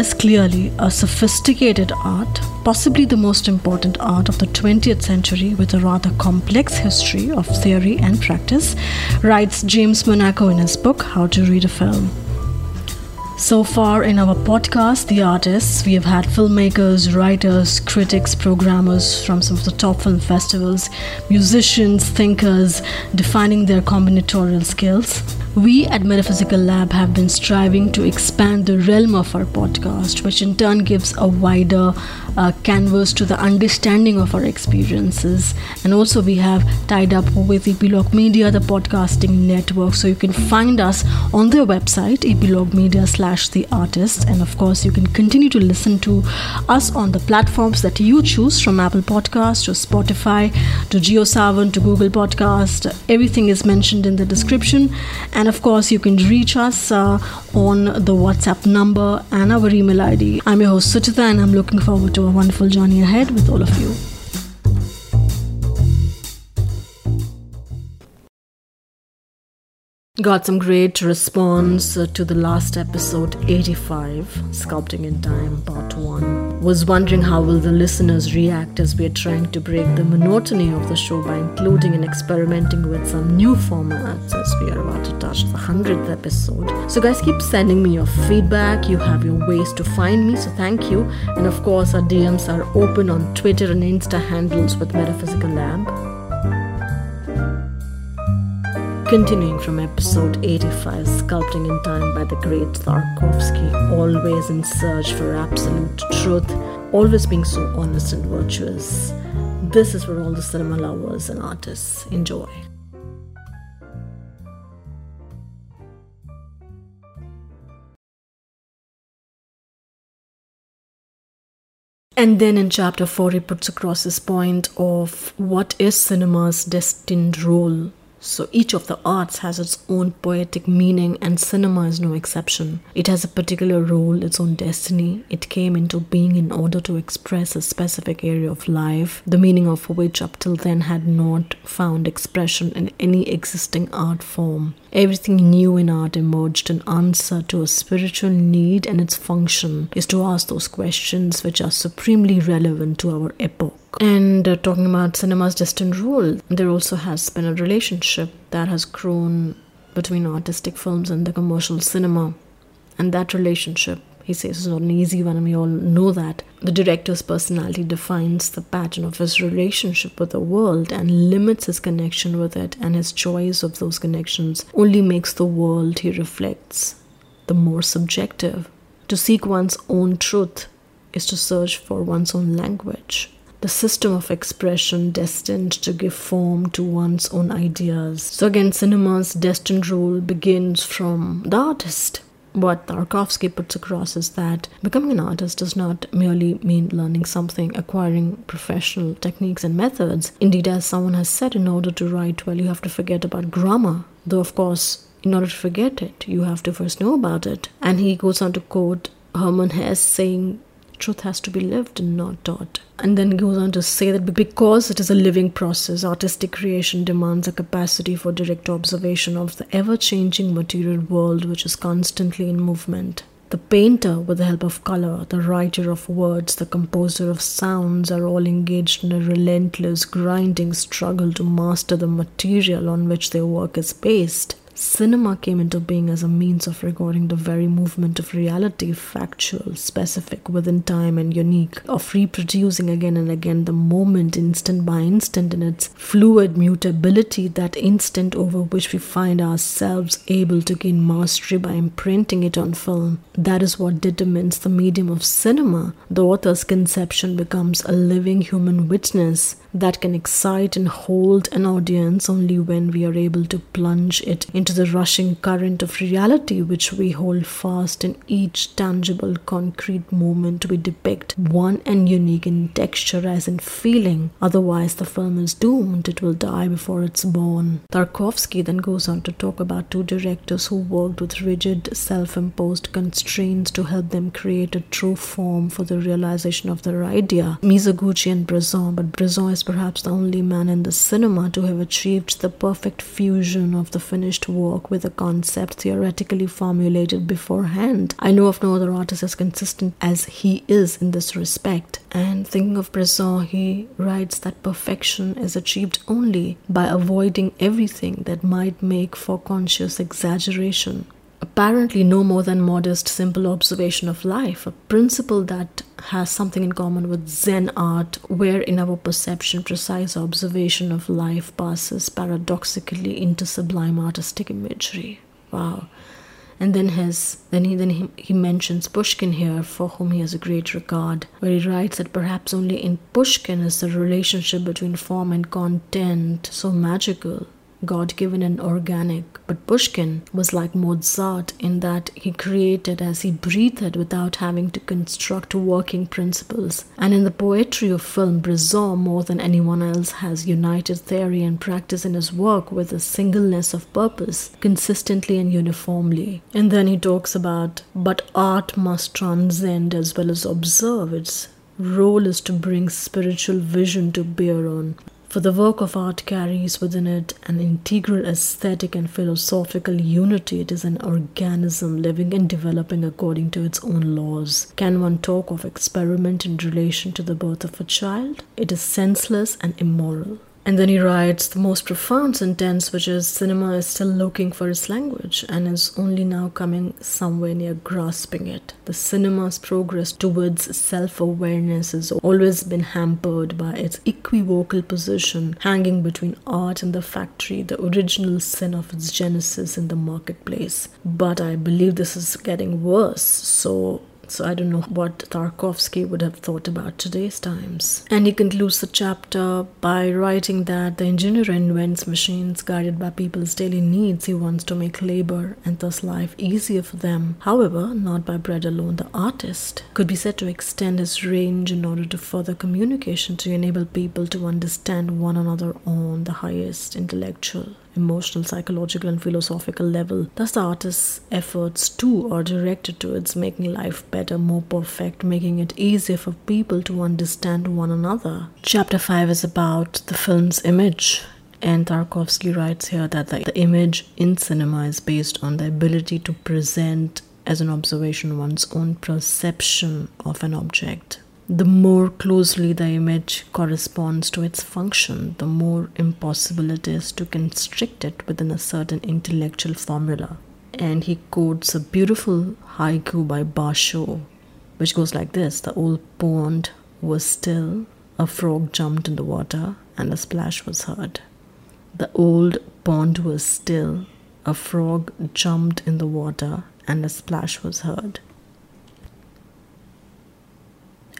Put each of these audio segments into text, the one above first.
Is clearly a sophisticated art, possibly the most important art of the 20th century with a rather complex history of theory and practice, writes James Monaco in his book How to Read a Film. So far in our podcast, The Artists, we have had filmmakers, writers, critics, programmers from some of the top film festivals, musicians, thinkers, defining their combinatorial skills. We at Metaphysical Lab have been striving to expand the realm of our podcast, which in turn gives a wider uh, canvas to the understanding of our experiences. And also, we have tied up with Epilogue Media, the podcasting network, so you can find us on their website, Epilogue Media slash The Artist. And of course, you can continue to listen to us on the platforms that you choose from Apple Podcast to Spotify to JioSaavn to Google Podcast. Everything is mentioned in the description. And of course, you can reach us uh, on the WhatsApp number and our email ID. I'm your host Suchita, and I'm looking forward to a wonderful journey ahead with all of you. Got some great response uh, to the last episode 85, Sculpting in Time, Part 1. Was wondering how will the listeners react as we are trying to break the monotony of the show by including and experimenting with some new formats as we are about to touch the 100th episode. So guys, keep sending me your feedback. You have your ways to find me, so thank you. And of course, our DMs are open on Twitter and Insta handles with Metaphysical Lab. Continuing from episode 85, Sculpting in Time by the great Tarkovsky, always in search for absolute truth, always being so honest and virtuous. This is for all the cinema lovers and artists. Enjoy. And then in chapter 4, he puts across this point of what is cinema's destined role so each of the arts has its own poetic meaning, and cinema is no exception. It has a particular role, its own destiny. It came into being in order to express a specific area of life, the meaning of which up till then had not found expression in any existing art form. Everything new in art emerged in answer to a spiritual need, and its function is to ask those questions which are supremely relevant to our epoch. And uh, talking about cinema's destined role, there also has been a relationship that has grown between artistic films and the commercial cinema. And that relationship, he says, it's not an easy one, and we all know that. The director's personality defines the pattern of his relationship with the world and limits his connection with it, and his choice of those connections only makes the world he reflects the more subjective. To seek one's own truth is to search for one's own language the system of expression destined to give form to one's own ideas. So, again, cinema's destined role begins from the artist. What Tarkovsky puts across is that becoming an artist does not merely mean learning something, acquiring professional techniques and methods. Indeed, as someone has said, in order to write well, you have to forget about grammar. Though, of course, in order to forget it, you have to first know about it. And he goes on to quote Hermann Hesse saying, truth has to be lived and not taught. And then goes on to say that because it is a living process, artistic creation demands a capacity for direct observation of the ever changing material world which is constantly in movement. The painter, with the help of color, the writer of words, the composer of sounds, are all engaged in a relentless, grinding struggle to master the material on which their work is based. Cinema came into being as a means of recording the very movement of reality, factual, specific, within time, and unique, of reproducing again and again the moment, instant by instant, in its fluid mutability, that instant over which we find ourselves able to gain mastery by imprinting it on film. That is what determines the medium of cinema. The author's conception becomes a living human witness that can excite and hold an audience only when we are able to plunge it into the rushing current of reality which we hold fast in each tangible, concrete moment we depict, one and unique in texture as in feeling. Otherwise, the film is doomed, it will die before it's born. Tarkovsky then goes on to talk about two directors who worked with rigid, self imposed constraints to help them create a true form for the realization of their idea. Mizoguchi and Bresson, but Bresson is perhaps the only man in the cinema to have achieved the perfect fusion of the finished work with a concept theoretically formulated beforehand. I know of no other artist as consistent as he is in this respect. And thinking of Bresson, he writes that perfection is achieved only by avoiding everything that might make for conscious exaggeration apparently no more than modest, simple observation of life, a principle that has something in common with Zen art, where in our perception, precise observation of life passes paradoxically into sublime artistic imagery. Wow. And then his then he then he, he mentions Pushkin here, for whom he has a great regard, where he writes that perhaps only in Pushkin is the relationship between form and content so magical God given and organic. But Pushkin was like Mozart in that he created as he breathed without having to construct working principles. And in the poetry of film, Bresson, more than anyone else, has united theory and practice in his work with a singleness of purpose, consistently and uniformly. And then he talks about, but art must transcend as well as observe. Its role is to bring spiritual vision to bear on for the work of art carries within it an integral aesthetic and philosophical unity. It is an organism living and developing according to its own laws. Can one talk of experiment in relation to the birth of a child? It is senseless and immoral. And then he writes the most profound sentence, which is cinema is still looking for its language and is only now coming somewhere near grasping it. The cinema's progress towards self awareness has always been hampered by its equivocal position hanging between art and the factory, the original sin of its genesis in the marketplace. But I believe this is getting worse, so so I don't know what Tarkovsky would have thought about today's times. And he concludes the chapter by writing that the engineer invents machines guided by people's daily needs. He wants to make labor and thus life easier for them. However, not by bread alone. The artist could be said to extend his range in order to further communication to enable people to understand one another on the highest intellectual emotional, psychological, and philosophical level. Thus, the artist's efforts too are directed towards making life better, more perfect, making it easier for people to understand one another. Chapter 5 is about the film's image. And Tarkovsky writes here that the, the image in cinema is based on the ability to present as an observation one's own perception of an object the more closely the image corresponds to its function, the more impossible it is to constrict it within a certain intellectual formula. And he quotes a beautiful haiku by Basho, which goes like this The old pond was still, a frog jumped in the water, and a splash was heard. The old pond was still, a frog jumped in the water, and a splash was heard.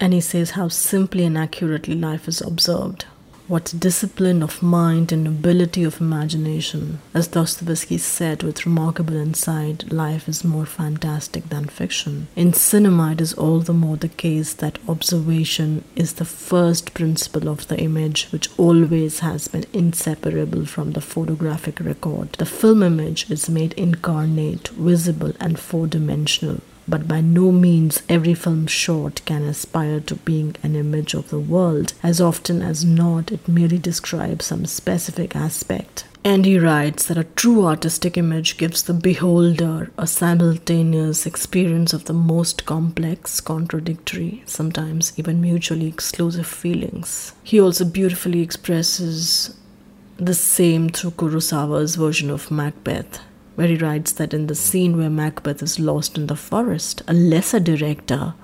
And he says how simply and accurately life is observed. What discipline of mind and ability of imagination. As Dostoevsky said with remarkable insight, life is more fantastic than fiction. In cinema, it is all the more the case that observation is the first principle of the image, which always has been inseparable from the photographic record. The film image is made incarnate, visible, and four dimensional but by no means every film short can aspire to being an image of the world. As often as not, it merely describes some specific aspect. And he writes that a true artistic image gives the beholder a simultaneous experience of the most complex, contradictory, sometimes even mutually exclusive feelings. He also beautifully expresses the same through Kurosawa's version of Macbeth, where he writes that in the scene where Macbeth is lost in the forest, a lesser director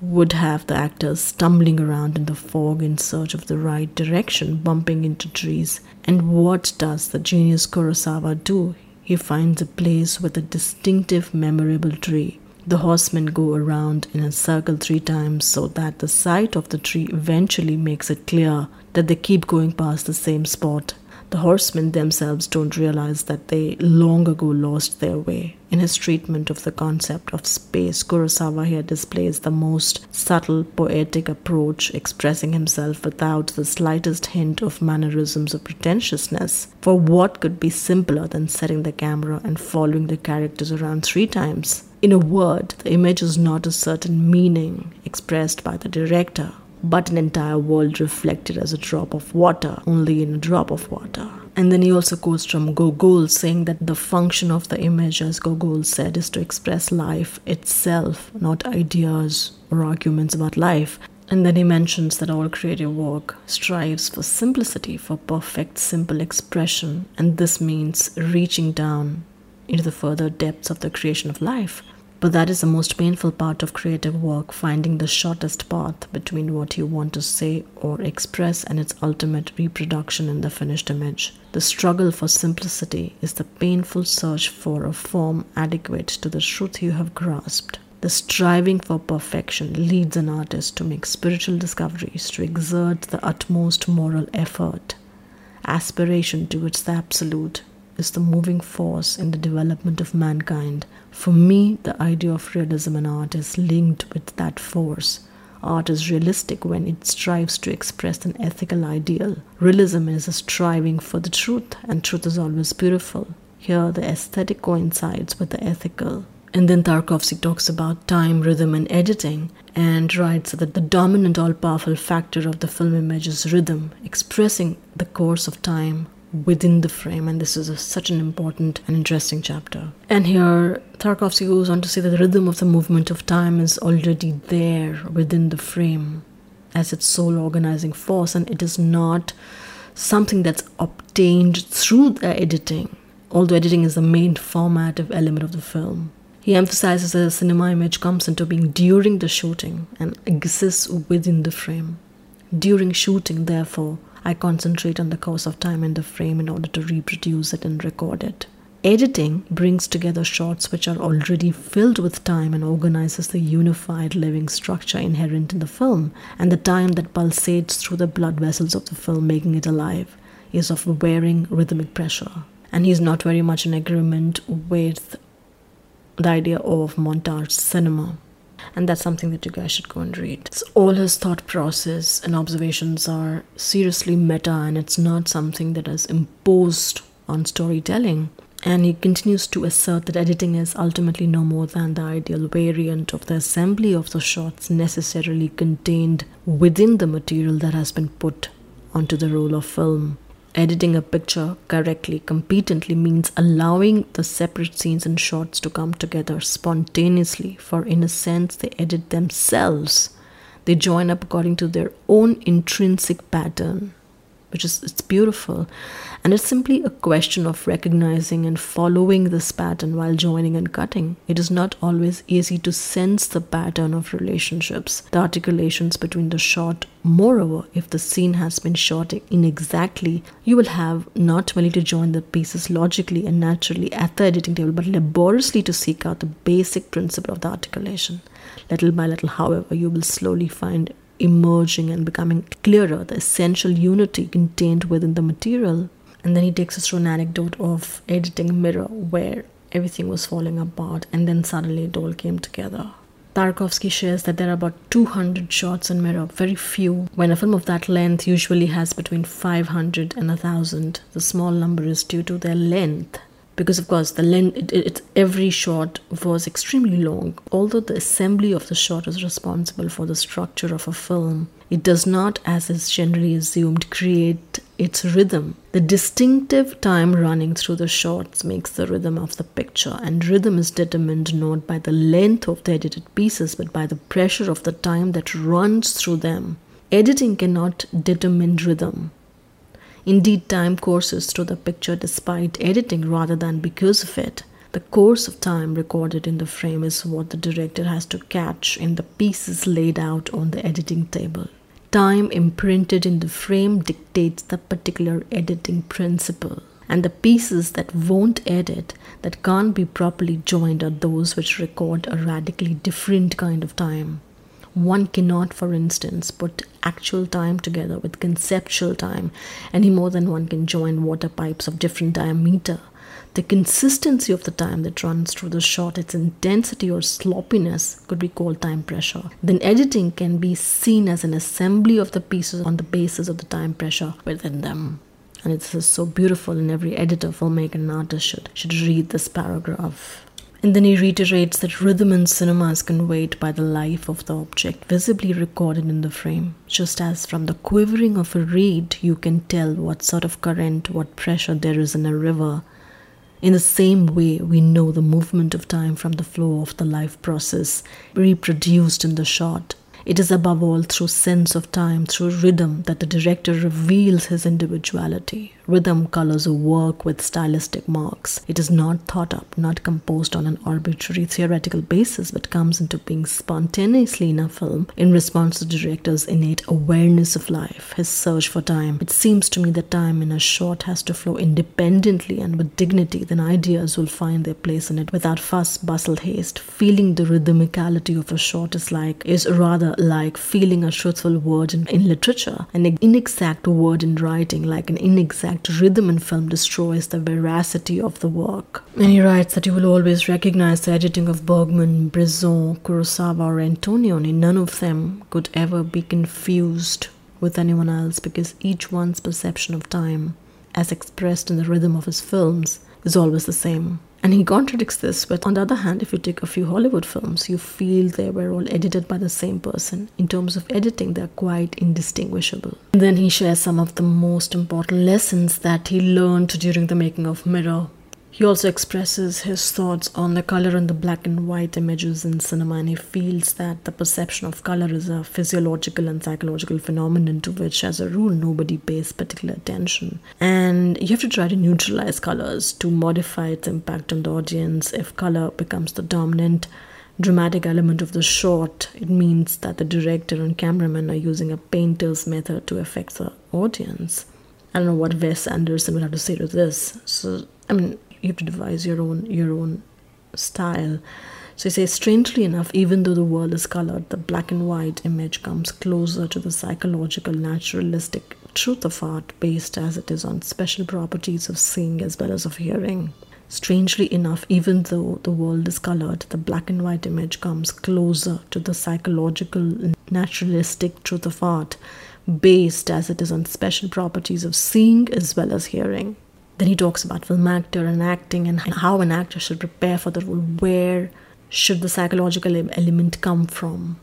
would have the actors stumbling around in the fog in search of the right direction, bumping into trees. And what does the genius Kurosawa do? He finds a place with a distinctive, memorable tree. The horsemen go around in a circle three times so that the sight of the tree eventually makes it clear that they keep going past the same spot The horsemen themselves don't realize that they long ago lost their way. In his treatment of the concept of space, Kurosawa here displays the most subtle poetic approach, expressing himself without the slightest hint of mannerisms or pretentiousness. For what could be simpler than setting the camera and following the characters around three times? In a word, the image is not a certain meaning expressed by the director, but an entire world reflected as a drop of water, only in a drop of water. And then he also quotes from Gogol saying that the function of the image, as Gogol said, is to express life itself, not ideas or arguments about life. And then he mentions that all creative work strives for simplicity, for perfect, simple expression, and this means reaching down into the further depths of the creation of life. But that is the most painful part of creative work finding the shortest path between what you want to say or express and its ultimate reproduction in the finished image. The struggle for simplicity is the painful search for a form adequate to the truth you have grasped. The striving for perfection leads an artist to make spiritual discoveries, to exert the utmost moral effort. Aspiration towards the absolute is the moving force in the development of mankind. For me, the idea of realism in art is linked with that force. Art is realistic when it strives to express an ethical ideal. Realism is a striving for the truth, and truth is always beautiful. Here, the aesthetic coincides with the ethical. And then Tarkovsky talks about time, rhythm, and editing, and writes that the dominant, all powerful factor of the film image is rhythm, expressing the course of time, within the frame, and this is a, such an important and interesting chapter. And here, Tarkovsky goes on to say that the rhythm of the movement of time is already there within the frame as its sole organizing force, and it is not something that's obtained through the editing, although editing is the main formative element of the film. He emphasizes that the cinema image comes into being during the shooting and exists within the frame. During shooting, therefore, I concentrate on the course of time in the frame in order to reproduce it and record it. Editing brings together shots which are already filled with time and organizes the unified living structure inherent in the film, and the time that pulsates through the blood vessels of the film, making it alive, is of varying rhythmic pressure. And he's not very much in agreement with the idea of montage cinema and that's something that you guys should go and read. All his thought process and observations are seriously meta, and it's not something that is imposed on storytelling. And he continues to assert that editing is ultimately no more than the ideal variant of the assembly of the shots necessarily contained within the material that has been put onto the roll of film. Editing a picture correctly, competently means allowing the separate scenes and shots to come together spontaneously, for in a sense, they edit themselves. They join up according to their own intrinsic pattern which is it's beautiful. And it's simply a question of recognizing and following this pattern while joining and cutting. It is not always easy to sense the pattern of relationships the articulations between the shot moreover if the scene has been shot inexactly you will have not merely to join the pieces logically and naturally at the editing table but laboriously to seek out the basic principle of the articulation. Little by little however you will slowly find emerging and becoming clearer, the essential unity contained within the material. And then he takes us through an anecdote of editing Mirror, where everything was falling apart, and then suddenly it all came together. Tarkovsky shares that there are about 200 shots in Mirror, very few. When a film of that length usually has between 500 and 1000, the small number is due to their length because of course the length it, it, every shot was extremely long. Although the assembly of the shot is responsible for the structure of a film it does not as is generally assumed create its rhythm. The distinctive time running through the shots makes the rhythm of the picture and rhythm is determined not by the length of the edited pieces but by the pressure of the time that runs through them. Editing cannot determine rhythm Indeed, time courses through the picture despite editing rather than because of it. The course of time recorded in the frame is what the director has to catch in the pieces laid out on the editing table. Time imprinted in the frame dictates the particular editing principle, and the pieces that won't edit, that can't be properly joined, are those which record a radically different kind of time. One cannot, for instance, put actual time together with conceptual time any more than one can join water pipes of different diameter. The consistency of the time that runs through the shot, its intensity or sloppiness, could be called time pressure. Then editing can be seen as an assembly of the pieces on the basis of the time pressure within them. And it's so beautiful, and every editor, filmmaker, and artist should, should read this paragraph. And then he reiterates that rhythm in cinema is conveyed by the life of the object, visibly recorded in the frame. Just as from the quivering of a reed, you can tell what sort of current, what pressure there is in a river. In the same way, we know the movement of time from the flow of the life process reproduced in the shot. It is above all through sense of time, through rhythm, that the director reveals his individuality. Rhythm colors work with stylistic marks. It is not thought up, not composed on an arbitrary theoretical basis, but comes into being spontaneously in a film in response to the director's innate awareness of life, his search for time. It seems to me that time in a shot has to flow independently and with dignity, then ideas will find their place in it without fuss, bustle, haste. Feeling the rhythmicality of a shot is like is rather like feeling a truthful word in, in literature, an inexact word in writing, like an inexact rhythm in film destroys the veracity of the work. And he writes that you will always recognize the editing of Bergman, Bresson, Kurosawa, or Antonioni. None of them could ever be confused with anyone else because each one's perception of time, as expressed in the rhythm of his films, is always the same. And he contradicts this, but on the other hand, if you take a few Hollywood films, you feel they were all edited by the same person. In terms of editing, they're quite indistinguishable. And then he shares some of the most important lessons that he learned during the making of Mirror. He also expresses his thoughts on the color and the black and white images in cinema, and he feels that the perception of color is a physiological and psychological phenomenon to which, as a rule, nobody pays particular attention. And you have to try to neutralize colors to modify its impact on the audience. If color becomes the dominant dramatic element of the short, it means that the director and cameraman are using a painter's method to affect the audience. I don't know what Wes Anderson will have to say to this. So, I mean, you have to devise your own your own style. So he says, strangely enough, even though the world is colored, the black and white image comes closer to the psychological, naturalistic truth of art, based as it is on special properties of seeing as well as of hearing. Strangely enough, even though the world is colored, the black and white image comes closer to the psychological, naturalistic truth of art, based as it is on special properties of seeing as well as hearing. Then he talks about film actor and acting and how an actor should prepare for the role. Where should the psychological element come from?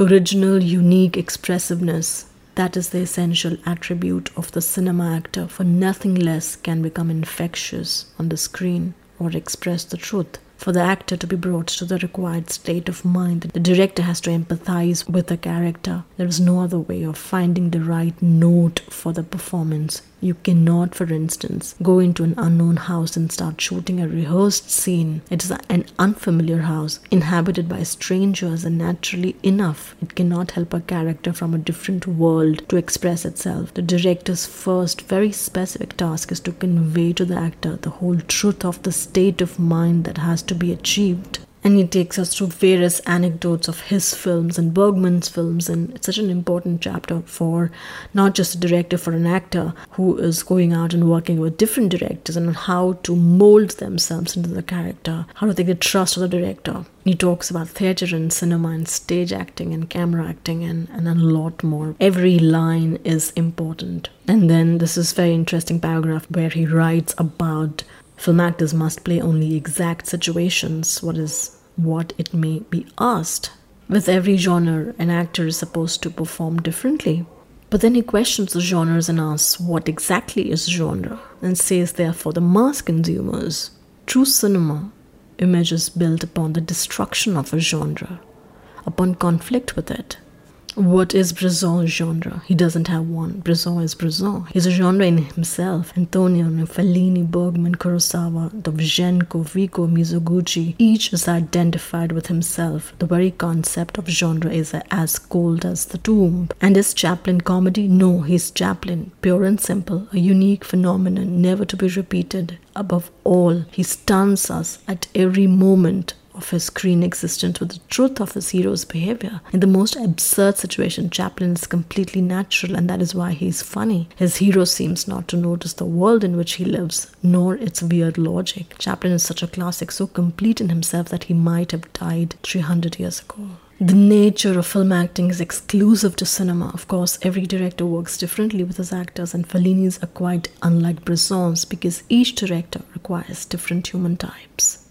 Original, unique expressiveness. That is the essential attribute of the cinema actor, for nothing less can become infectious on the screen or express the truth. For the actor to be brought to the required state of mind, the director has to empathize with the character. There is no other way of finding the right note for the performance. You cannot, for instance, go into an unknown house and start shooting a rehearsed scene. It is an unfamiliar house, inhabited by strangers, and naturally enough, it cannot help a character from a different world to express itself. The director's first, very specific task is to convey to the actor the whole truth of the state of mind that has to be achieved and he takes us through various anecdotes of his films and Bergman's films. And it's such an important chapter for not just a director, for an actor who is going out and working with different directors and how to mold themselves into the character, how to take the trust of the director. He talks about theater and cinema and stage acting and camera acting and, and a lot more. Every line is important. And then this is very interesting paragraph where he writes about Film actors must play only exact situations, what is what it may be asked. With every genre, an actor is supposed to perform differently. But then he questions the genres and asks what exactly is genre, and says they are for the mass consumers. True cinema images built upon the destruction of a genre, upon conflict with it, what is Bresson's genre? He doesn't have one. Bresson is Bresson. He's a genre in himself. Antonioni, Fellini, Bergman, Kurosawa, Dovzhenko, Vigo, Mizoguchi, each is identified with himself. The very concept of genre is as cold as the tomb. And is Chaplin comedy? No, he's Chaplin. Pure and simple, a unique phenomenon, never to be repeated. Above all, he stuns us at every moment of his screen existence with the truth of his hero's behavior. In the most absurd situation, Chaplin is completely natural, and that is why he is funny. His hero seems not to notice the world in which he lives, nor its weird logic. Chaplin is such a classic, so complete in himself that he might have died 300 years ago. The nature of film acting is exclusive to cinema. Of course, every director works differently with his actors, and Fellini's are quite unlike Bresson's because each director requires different human types.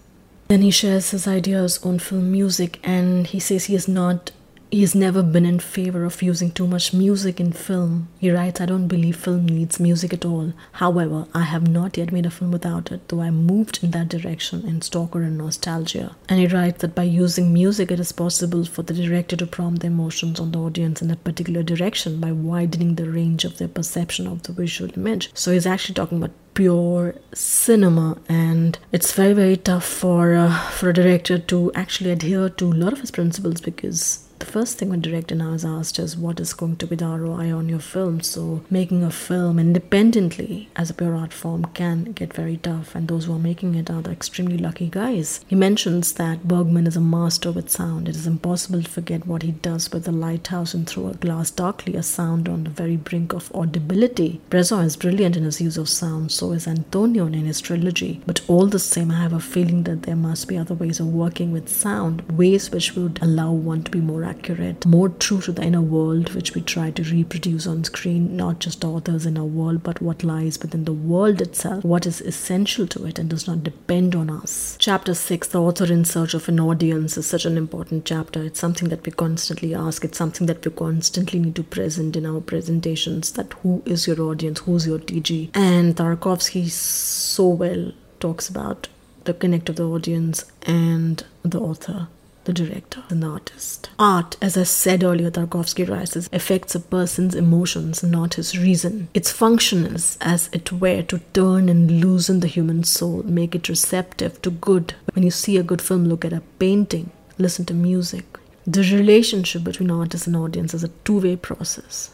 Then he shares his ideas on film music, and he says he is not he has never been in favor of using too much music in film. He writes, I don't believe film needs music at all. However, I have not yet made a film without it, though I moved in that direction in Stalker and Nostalgia. And he writes that by using music, it is possible for the director to prompt the emotions on the audience in a particular direction by widening the range of their perception of the visual image. So he's actually talking about pure cinema and it's very very tough for uh, for a director to actually adhere to a lot of his principles because the first thing a director now is asked is what is going to be the ROI on your film. So making a film independently as a pure art form can get very tough, and those who are making it are the extremely lucky guys. He mentions that Bergman is a master with sound. It is impossible to forget what he does with the lighthouse and through a glass darkly, a sound on the very brink of audibility. Bresson is brilliant in his use of sound, so is Antonioni in his trilogy. But all the same, I have a feeling that there must be other ways of working with sound, ways which would allow one to be more accurate, more true to the inner world which we try to reproduce on screen, not just authors in our world, but what lies within the world itself, what is essential to it and does not depend on us. Chapter 6 The Author in Search of an Audience is such an important chapter. It's something that we constantly ask, it's something that we constantly need to present in our presentations that who is your audience, who's your TG. And Tarkovsky so well talks about the connect of the audience and the author the director, and the artist. Art, as I said earlier, Tarkovsky writes, affects a person's emotions, not his reason. Its function is, as it were, to turn and loosen the human soul, make it receptive to good. When you see a good film, look at a painting, listen to music. The relationship between artist and audience is a two way process.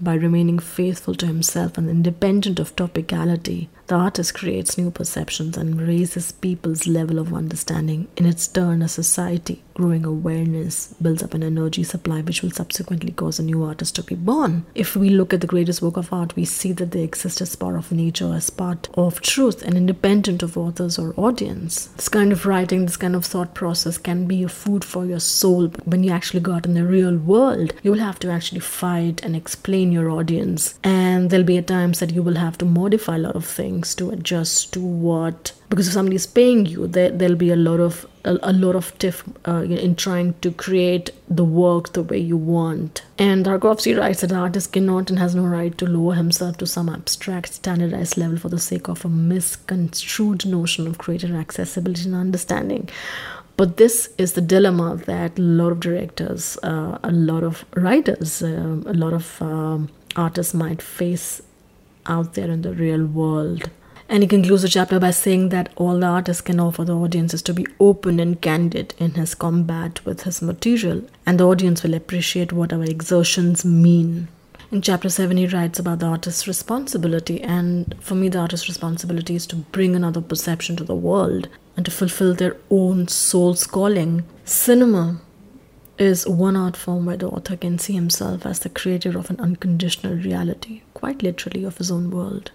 By remaining faithful to himself and independent of topicality, the artist creates new perceptions and raises people's level of understanding. In its turn, a society growing awareness builds up an energy supply which will subsequently cause a new artist to be born. If we look at the greatest work of art, we see that they exist as part of nature, as part of truth, and independent of authors or audience. This kind of writing, this kind of thought process can be a food for your soul. But when you actually go out in the real world, you will have to actually fight and explain your audience. And there'll be at times that you will have to modify a lot of things to adjust to what because if somebody is paying you there, there'll be a lot of a, a lot of tiff uh, in trying to create the work the way you want. And Tarkovsky writes that an artist cannot and has no right to lower himself to some abstract standardized level for the sake of a misconstrued notion of greater accessibility and understanding. But this is the dilemma that a lot of directors uh, a lot of writers uh, a lot of um, artists might face out there in the real world and he concludes the chapter by saying that all the artist can offer the audience is to be open and candid in his combat with his material, and the audience will appreciate what our exertions mean. In chapter 7, he writes about the artist's responsibility, and for me, the artist's responsibility is to bring another perception to the world and to fulfill their own soul's calling. Cinema is one art form where the author can see himself as the creator of an unconditional reality, quite literally of his own world.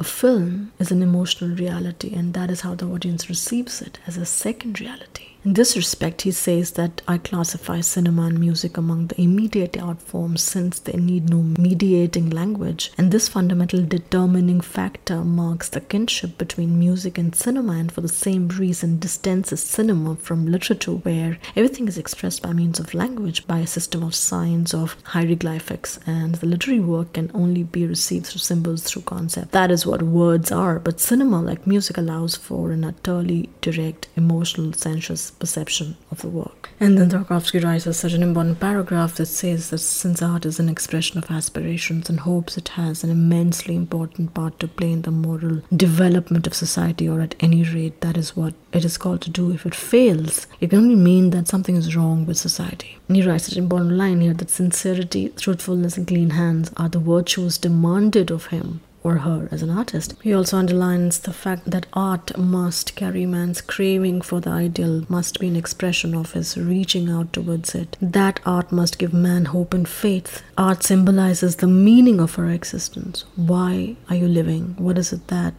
A film is an emotional reality, and that is how the audience receives it as a second reality. In this respect, he says that I classify cinema and music among the immediate art forms since they need no mediating language, and this fundamental determining factor marks the kinship between music and cinema, and for the same reason distances cinema from literature, where everything is expressed by means of language, by a system of signs, of hieroglyphics, and the literary work can only be received through symbols, through concept. That is what words are, but cinema, like music, allows for an utterly direct, emotional, sensuous perception of the work. And then Tarkovsky writes such an important paragraph that says that since art is an expression of aspirations and hopes, it has an immensely important part to play in the moral development of society, or at any rate, that is what it is called to do. If it fails, it can only mean that something is wrong with society. And he writes an important line here that sincerity, truthfulness, and clean hands are the virtues demanded of him or her as an artist. He also underlines the fact that art must carry man's craving for the ideal, must be an expression of his reaching out towards it. That art must give man hope and faith. Art symbolizes the meaning of our existence. Why are you living? What is it that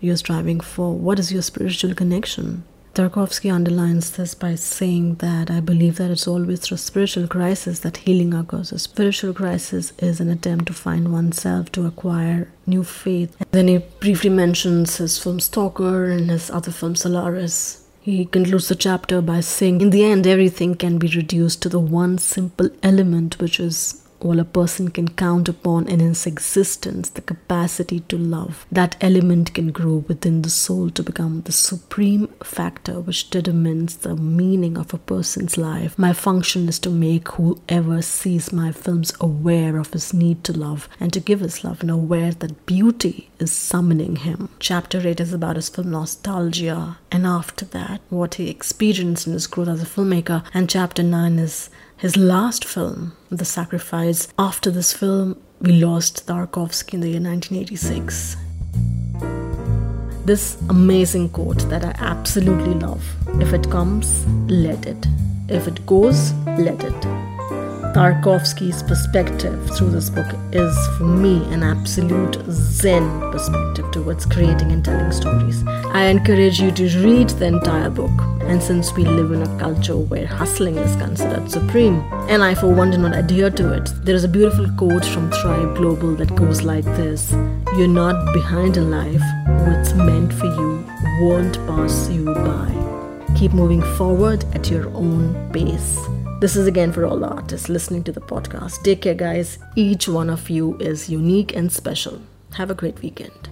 you're striving for? What is your spiritual connection? Tarkovsky underlines this by saying that I believe that it's always through spiritual crisis that healing occurs. A spiritual crisis is an attempt to find oneself, to acquire new faith. And then he briefly mentions his film Stalker and his other film Solaris. He concludes the chapter by saying, In the end, everything can be reduced to the one simple element, which is all a person can count upon in his existence the capacity to love. That element can grow within the soul to become the supreme factor which determines the meaning of a person's life. My function is to make whoever sees my films aware of his need to love and to give his love and aware that beauty is summoning him. Chapter 8 is about his film Nostalgia, and after that, what he experienced in his growth as a filmmaker, and chapter 9 is his last film, The Sacrifice. After this film, we lost Tarkovsky in the year 1986. This amazing quote that I absolutely love if it comes, let it. If it goes, let it. Tarkovsky's perspective through this book is, for me, an absolute Zen perspective towards creating and telling stories. I encourage you to read the entire book. And since we live in a culture where hustling is considered supreme, and I, for one, do not adhere to it, there is a beautiful quote from Thrive Global that goes like this You're not behind in life. What's meant for you won't pass you by. Keep moving forward at your own pace. This is again for all the artists listening to the podcast. Take care, guys. Each one of you is unique and special. Have a great weekend.